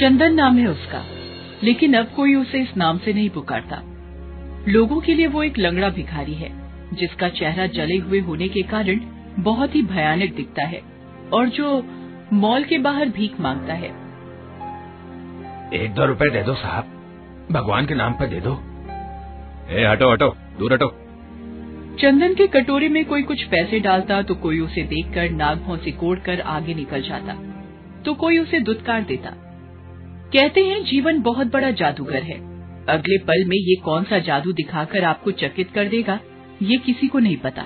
चंदन नाम है उसका लेकिन अब कोई उसे इस नाम से नहीं पुकारता। लोगों के लिए वो एक लंगड़ा भिखारी है जिसका चेहरा जले हुए होने के कारण बहुत ही भयानक दिखता है और जो मॉल के बाहर भीख माँगता है। एक दो रुपए दे दो साहब। भगवान के नाम पर दे दो। ए हटो हटो दूर हटो। चंदन के कटोरे में कोई कुछ पैसे डालता तो कोई उसे देखकर नाग भौंसी कोड़ कर आगे निकल जाता तो कोई उसे दुत्कार देता। कहते हैं, जीवन बहुत बड़ा जादूगर है। अगले पल में ये कौन सा जादू दिखाकर आपको चकित कर देगा, ये किसी को नहीं पता।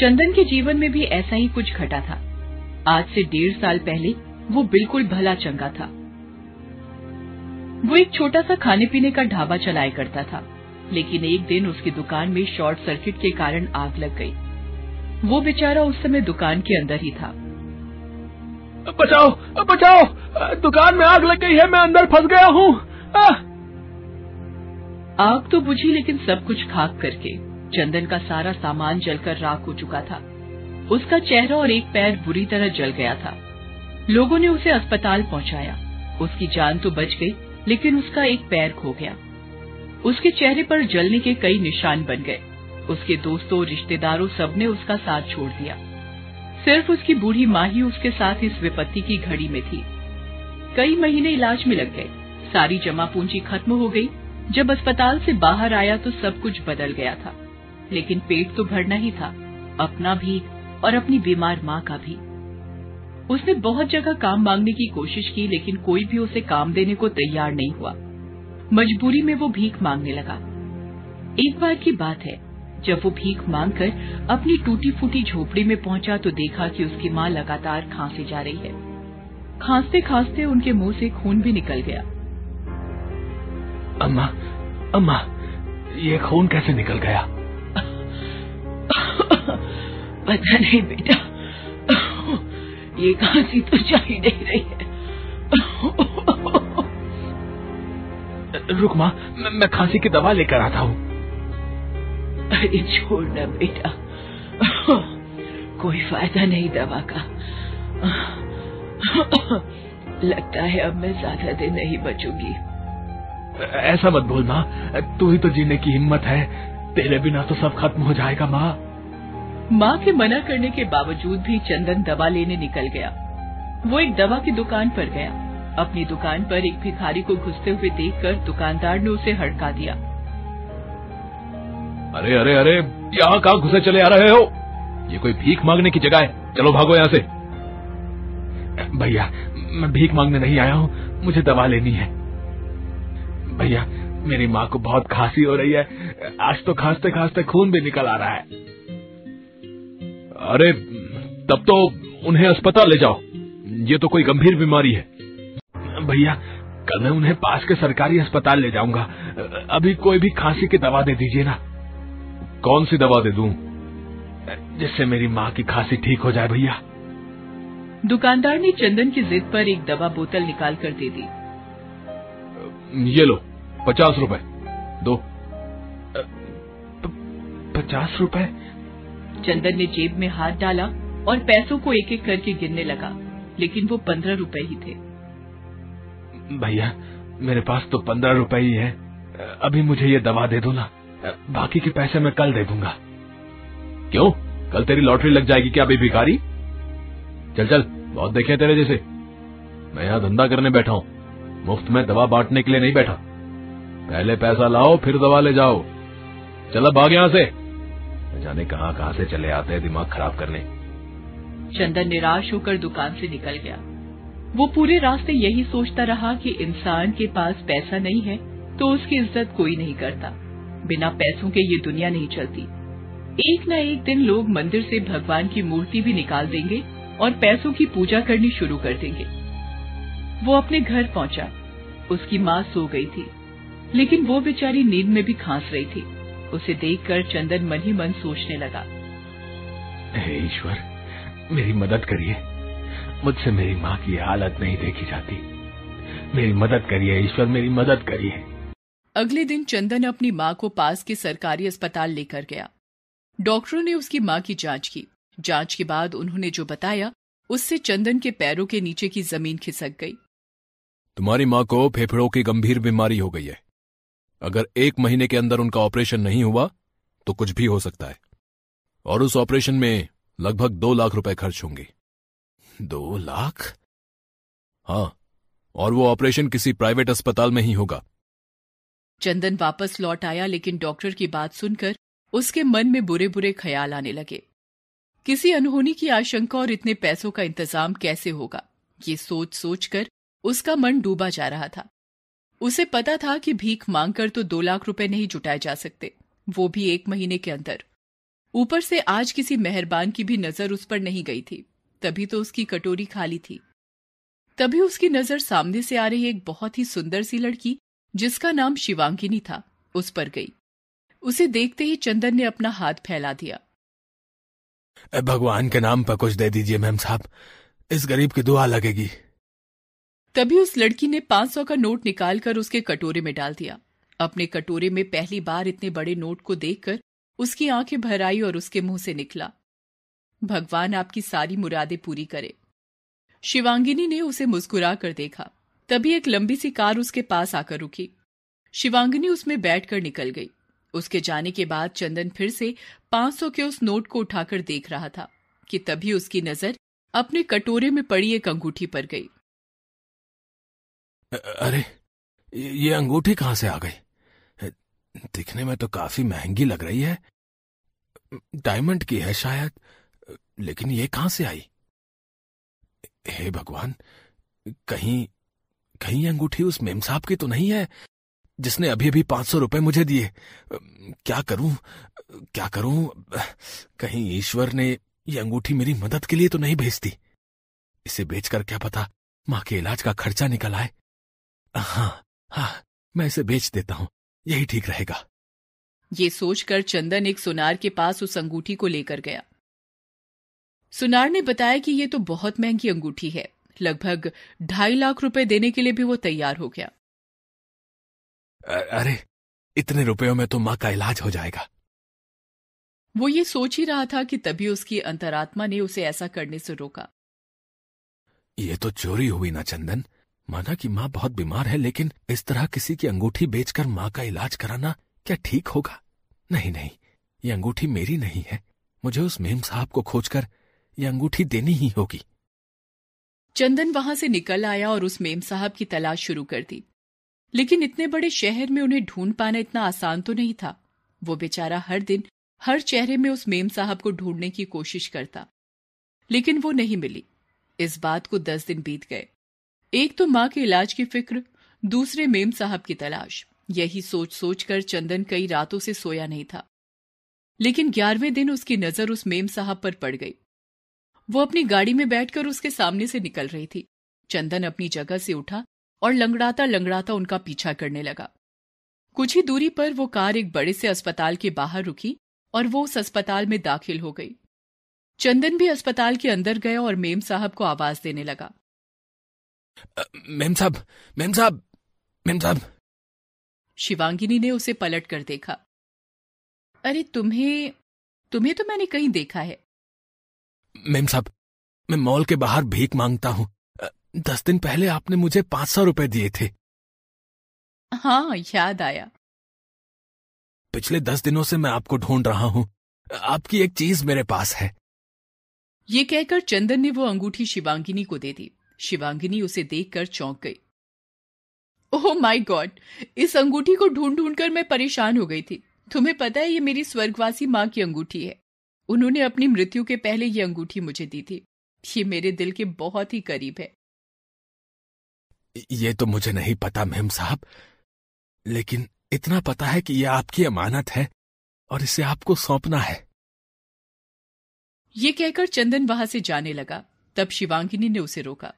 चंदन के जीवन में भी ऐसा ही कुछ घटा था। आज से डेढ़ साल पहले वो बिल्कुल भला चंगा था। वो एक छोटा सा खाने पीने का ढाबा चलाया करता था, लेकिन एक दिन उसकी दुकान में शॉर्ट सर्किट के कारण आग लग गई। वो बेचारा उस समय दुकान के अंदर ही था। बचाओ बचाओ। दुकान में आग लग गई है, मैं अंदर फंस गया हूँ। आग तो बुझी, लेकिन सब कुछ खाक करके। चंदन का सारा सामान जलकर राख हो चुका था। उसका चेहरा और एक पैर बुरी तरह जल गया था। लोगों ने उसे अस्पताल पहुँचाया। उसकी जान तो बच गई, लेकिन उसका एक पैर खो गया। उसके चेहरे पर जलने के कई निशान बन गए। उसके दोस्तों रिश्तेदारों सबने उसका साथ छोड़ दिया। सिर्फ़ उसकी बूढ़ी माँ ही उसके साथ इस विपत्ति की घड़ी में थी। कई महीने इलाज में लग गए। सारी जमा पूंजी खत्म हो गई। जब अस्पताल से बाहर आया तो सब कुछ बदल गया था। लेकिन पेट तो भरना ही था। अपना भी और अपनी बीमार माँ का भी। उसने बहुत जगह काम मांगने की कोशिश की, लेकिन कोई भी उसे काम देने को तैयार नहीं हुआ। मजबूरी में वो भीख मांगने लगा। एक बार की बात है। जब वो भीख मांगकर अपनी टूटी फूटी झोपड़ी में पहुँचा तो देखा कि उसकी माँ लगातार खांसी जा रही है। खांसते खांसते उनके मुँह से खून भी निकल गया। अम्मा अम्मा ये खून कैसे निकल गया? पता नहीं बेटा। ये खांसी तो जा ही नहीं रही है। रुक माँ मैं, मैं खांसी की दवा लेकर आता हूँ। अरे छोड़ना बेटा। कोई फ़ायदा नहीं दवा का। लगता है अब मैं ज़्यादा दिन नहीं बचूँगी। ऐसा मत बोल माँ। तू ही तो जीने की हिम्मत है। तेरे बिना तो सब खत्म हो जाएगा माँ। माँ के मना करने के बावजूद भी चंदन दवा लेने निकल गया। वो एक दवा की दुकान पर गया। अपनी दुकान पर एक भिखारी को घुसते हुए देखकर दुकानदार ने उसे हड़का दिया। अरे अरे अरे यहाँ कहाँ घुसे चले आ रहे हो? ये कोई भीख मांगने की जगह है। चलो भागो यहाँ से। भैया मैं भीख मांगने नहीं आया हूँ। मुझे दवा लेनी है। भैया मेरी माँ को बहुत खांसी हो रही है। आज तो खांसते खांसते खून भी निकल आ रहा है। अरे तब तो उन्हें अस्पताल ले जाओ। ये तो कोई गंभीर बीमारी है। भैया कल मैं उन्हें पास के सरकारी अस्पताल ले जाऊँगा। अभी कोई भी खांसी की दवा दे दीजिए ना। कौन सी दवा दे दूँ? जिससे मेरी माँ की खांसी ठीक हो जाए भैया। दुकानदार ने चंदन की जिद पर एक दवा बोतल निकाल कर दे दी। ये लो पचास रुपए। दो। पचास रुपए? चंदन ने जेब में हाथ डाला और पैसों को एक एक करके गिनने लगा लेकिन वो पंद्रह रुपए ही थे। भैया मेरे पास तो पंद्रह रुपए ही है। अभी मुझे ये दवा दे दो ना। बाकी के पैसे मैं कल दे दूँगा। क्यों? कल तेरी लॉटरी लग जाएगी क्या अभी भिखारी? चल चल बहुत देखे तेरे जैसे। मैं यहाँ धंधा करने बैठा हूँ। मुफ़्त में दवा बांटने के लिए नहीं बैठा। पहले पैसा लाओ फिर दवा ले जाओ। चल भाग यहाँ से। जाने कहाँ कहाँ से चले आते हैं दिमाग खराब करने। चंदन निराश होकर दुकान से निकल गया। वो पूरे रास्ते यही सोचता रहा कि इंसान के पास पैसा नहीं है तो उसकी इज़्ज़त कोई नहीं करता। बिना पैसों के ये दुनिया नहीं चलती। एक न एक दिन लोग मंदिर से भगवान की मूर्ति भी निकाल देंगे और पैसों की पूजा करनी शुरू कर देंगे। वो अपने घर पहुँचा। उसकी माँ सो गई थी। लेकिन वो बेचारी नींद में भी खांस रही थी। उसे देखकर चंदन मन ही मन सोचने लगा। ईश्वर, मेरी मदद करिए। मुझसे मेरी माँ की हालत नहीं देखी जाती। मेरी मदद करिए, ईश्वर, मेरी मदद करिए। अगले दिन चंदन अपनी माँ को पास के सरकारी अस्पताल लेकर गया। डॉक्टरों ने उसकी माँ की जाँच की। जाँच के बाद उन्होंने जो बताया, उससे चंदन के पैरों के नीचे की ज़मीन खिसक गई। तुम्हारी माँ को फेफड़ों की गंभीर बीमारी हो गई है। अगर एक महीने के अंदर उनका ऑपरेशन नहीं हुआ तो कुछ भी हो सकता है। और उस ऑपरेशन में लगभग दो लाख रुपए खर्च होंगे। दो लाख? हाँ और वो ऑपरेशन किसी प्राइवेट अस्पताल में ही होगा। चंदन वापस लौट आया, लेकिन डॉक्टर की बात सुनकर उसके मन में बुरे बुरे ख्याल आने लगे। किसी अनहोनी की आशंका और इतने पैसों का इंतज़ाम कैसे होगा? ये सोच सोचकर उसका मन डूबा जा रहा था। उसे पता था कि भीख मांगकर तो दो लाख रुपए नहीं जुटाए जा सकते। वो भी एक महीने के अंदर। ऊपर से आज किसी मेहरबान की भी नज़र उस पर नहीं गई थी। तभी तो उसकी कटोरी खाली थी। तभी उसकी नज़र सामने से आ रही एक बहुत ही सुंदर सी लड़की जिसका नाम शिवांगिनी था उस पर गई। उसे देखते ही चंदन ने अपना हाथ फैला दिया। भगवान के नाम पर कुछ दे दीजिए मैम साहब। इस गरीब की दुआ लगेगी। तभी उस लड़की ने पाँच सौ का नोट निकालकर उसके कटोरे में डाल दिया। अपने कटोरे में पहली बार इतने बड़े नोट को देखकर उसकी आँखें भर आई और उसके मुँह से निकला। भगवान आपकी सारी मुरादें पूरी करे। शिवांगिनी ने उसे मुस्कुरा कर देखा। तभी एक लंबी सी कार उसके पास आकर रुकी। शिवांगिनी उसमें बैठकर निकल गई। उसके जाने के बाद चंदन फिर से पाँच सौ के उस नोट को उठाकर देख रहा था कि तभी उसकी नज़र अपने कटोरे में पड़ी एक अंगूठी पर गई। अरे ये अंगूठी कहाँ से आ गई? दिखने में तो काफ़ी महँगी लग रही है। डायमंड की है शायद, लेकिन ये कहाँ से आई? हे भगवान, कहीं कहीं अंगूठी उस मेम साहब की तो नहीं है, जिसने अभी अभी पाँच सौ रुपए मुझे दिए। क्या करूँ? क्या करूँ? कहीं ईश्वर ने ये अंगूठी मेरी मदद के लिए तो नहीं भेजती इसे बेचकर क्या पता माँ के इलाज का खर्चा निकल आए। हाँ हाँ मैं इसे बेच देता हूँ। यही ठीक रहेगा। ये सोचकर चंदन एक सुनार के पास उस अंगूठी को लेकर गया। सुनार ने बताया कि ये तो बहुत महँगी अंगूठी है। लगभग ढाई लाख रुपए देने के लिए भी वो तैयार हो गया। अरे इतने रुपयों में तो माँ का इलाज हो जाएगा। वो ये सोच ही रहा था कि तभी उसकी अंतरात्मा ने उसे ऐसा करने से रोका। ये तो चोरी हुई ना चंदन। माना कि माँ बहुत बीमार है लेकिन इस तरह किसी की अंगूठी बेचकर माँ का इलाज कराना क्या ठीक होगा? नहीं नहीं ये अंगूठी मेरी नहीं है। मुझे उस मेम साहब को खोजकर ये अंगूठी देनी ही होगी। चंदन वहाँ से निकल आया और उस मेम साहब की तलाश शुरू कर दी। लेकिन इतने बड़े शहर में उन्हें ढूंढ पाना इतना आसान तो नहीं था। वो बेचारा हर दिन, हर चेहरे में उस मेम साहब को ढूँढने की कोशिश करता। लेकिन वो नहीं मिली। इस बात को दस दिन बीत गए। एक तो माँ के इलाज की फ़िक्र, दूसरे मेम साहब की तलाश। यही सोच सोच कर चंदन कई रातों से सोया नहीं था। लेकिन ग्यारहवें दिन उसकी नज़र उस मेम साहब पर पड़ गई। वो अपनी गाड़ी में बैठकर उसके सामने से निकल रही थी। चंदन अपनी जगह से उठा और लंगड़ाता लंगड़ाता उनका पीछा करने लगा। कुछ ही दूरी पर वो कार एक बड़े से अस्पताल के बाहर रुकी और वो उस अस्पताल में दाखिल हो गई। चंदन भी अस्पताल के अंदर गया और मेम साहब को आवाज़ देने लगा। मेम साहब मेम साहब मेम साहब। शिवांगिनी ने उसे पलट कर देखा। अरे तुम्हें तुम्हें तो मैंने कहीं देखा है। मेम साहब मैं मॉल के बाहर भीख माँगता हूँ। दस दिन पहले आपने मुझे पाँच सौ रुपए दिए थे। हाँ याद आया। पिछले दस दिनों से मैं आपको ढूंढ रहा हूँ। आपकी एक चीज़ मेरे पास है। ये कहकर चंदन ने वो अंगूठी शिवांगिनी को दे दी। शिवांगिनी उसे देखकर चौंक गई। Oh my god! इस अंगूठी को ढूंढ ढूंढ कर मैं परेशान हो गई थी। तुम्हें पता है ये मेरी स्वर्गवासी माँ की अंगूठी है। उन्होंने अपनी मृत्यु के पहले ये अंगूठी मुझे दी थी। ये मेरे दिल के बहुत ही करीब है। ये तो मुझे नहीं पता मेम साहब। लेकिन इतना पता है कि यह आपकी अमानत है और इसे आपको सौंपना है। ये कहकर चंदन वहाँ से जाने लगा तब शिवांगिनी ने उसे रोका।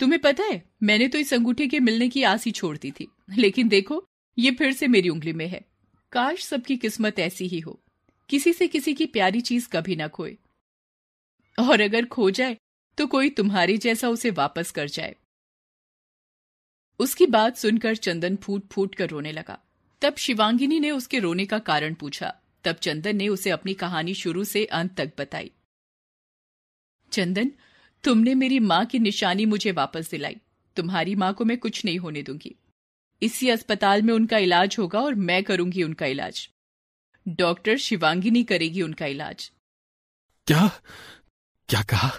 तुम्हें पता है मैंने तो इस अंगूठे के मिलने की आस ही छोड़ दी थी लेकिन देखो ये फिर से मेरी उंगली में है। काश सबकी किस्मत ऐसी ही हो। किसी से किसी की प्यारी चीज़ कभी ना खोए। और अगर खो जाए तो कोई तुम्हारे जैसा उसे वापस कर जाए। उसकी बात सुनकर चंदन फूट फूट कर रोने लगा। तब शिवांगिनी ने उसके रोने का कारण पूछा। तब चंदन ने उसे अपनी कहानी शुरू से अंत तक बताई। चंदन, तुमने मेरी माँ की निशानी मुझे वापस दिलाई। तुम्हारी माँ को मैं कुछ नहीं होने दूँगी। इसी अस्पताल में उनका इलाज होगा और मैं करूँगी उनका इलाज। डॉक्टर शिवांगिनी करेगी उनका इलाज। क्या? क्या कहा?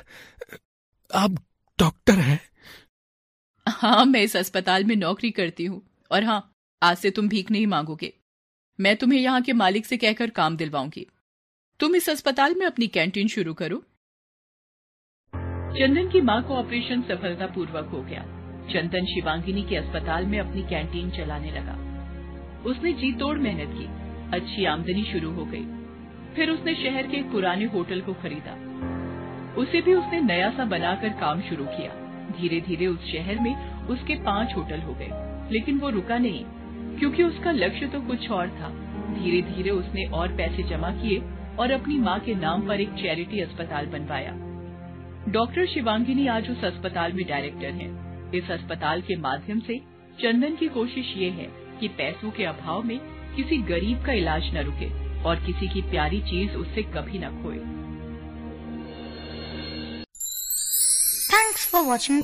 आप डॉक्टर हैं? हाँ मैं इस अस्पताल में नौकरी करती हूँ। और हाँ आज से तुम भीख नहीं मांगोगे। मैं तुम्हें यहाँ के मालिक से कहकर काम दिलवाऊँगी। तुम इस अस्पताल में अपनी कैंटीन शुरू करो। चंदन की माँ को ऑपरेशन सफलतापूर्वक हो गया। चंदन शिवांगिनी के अस्पताल में अपनी कैंटीन चलाने लगा। उसने जी तोड़ मेहनत की। अच्छी आमदनी शुरू हो गई। फिर उसने शहर के एक पुराने होटल को खरीदा। उसे भी उसने नया सा बनाकर काम शुरू किया। धीरे धीरे उस शहर में उसके पाँच होटल हो गए, लेकिन वो रुका नहीं, क्योंकि उसका लक्ष्य तो कुछ और था। धीरे धीरे उसने और पैसे जमा किए और अपनी माँ के नाम पर एक चैरिटी अस्पताल बनवाया। डॉक्टर शिवांगिनी आज उस अस्पताल में डायरेक्टर हैं। इस अस्पताल के माध्यम से चंदन की कोशिश ये है कि पैसों के अभाव में किसी गरीब का इलाज न रुके और किसी की प्यारी चीज़ उससे कभी न खोए थैंक्स फॉर watching.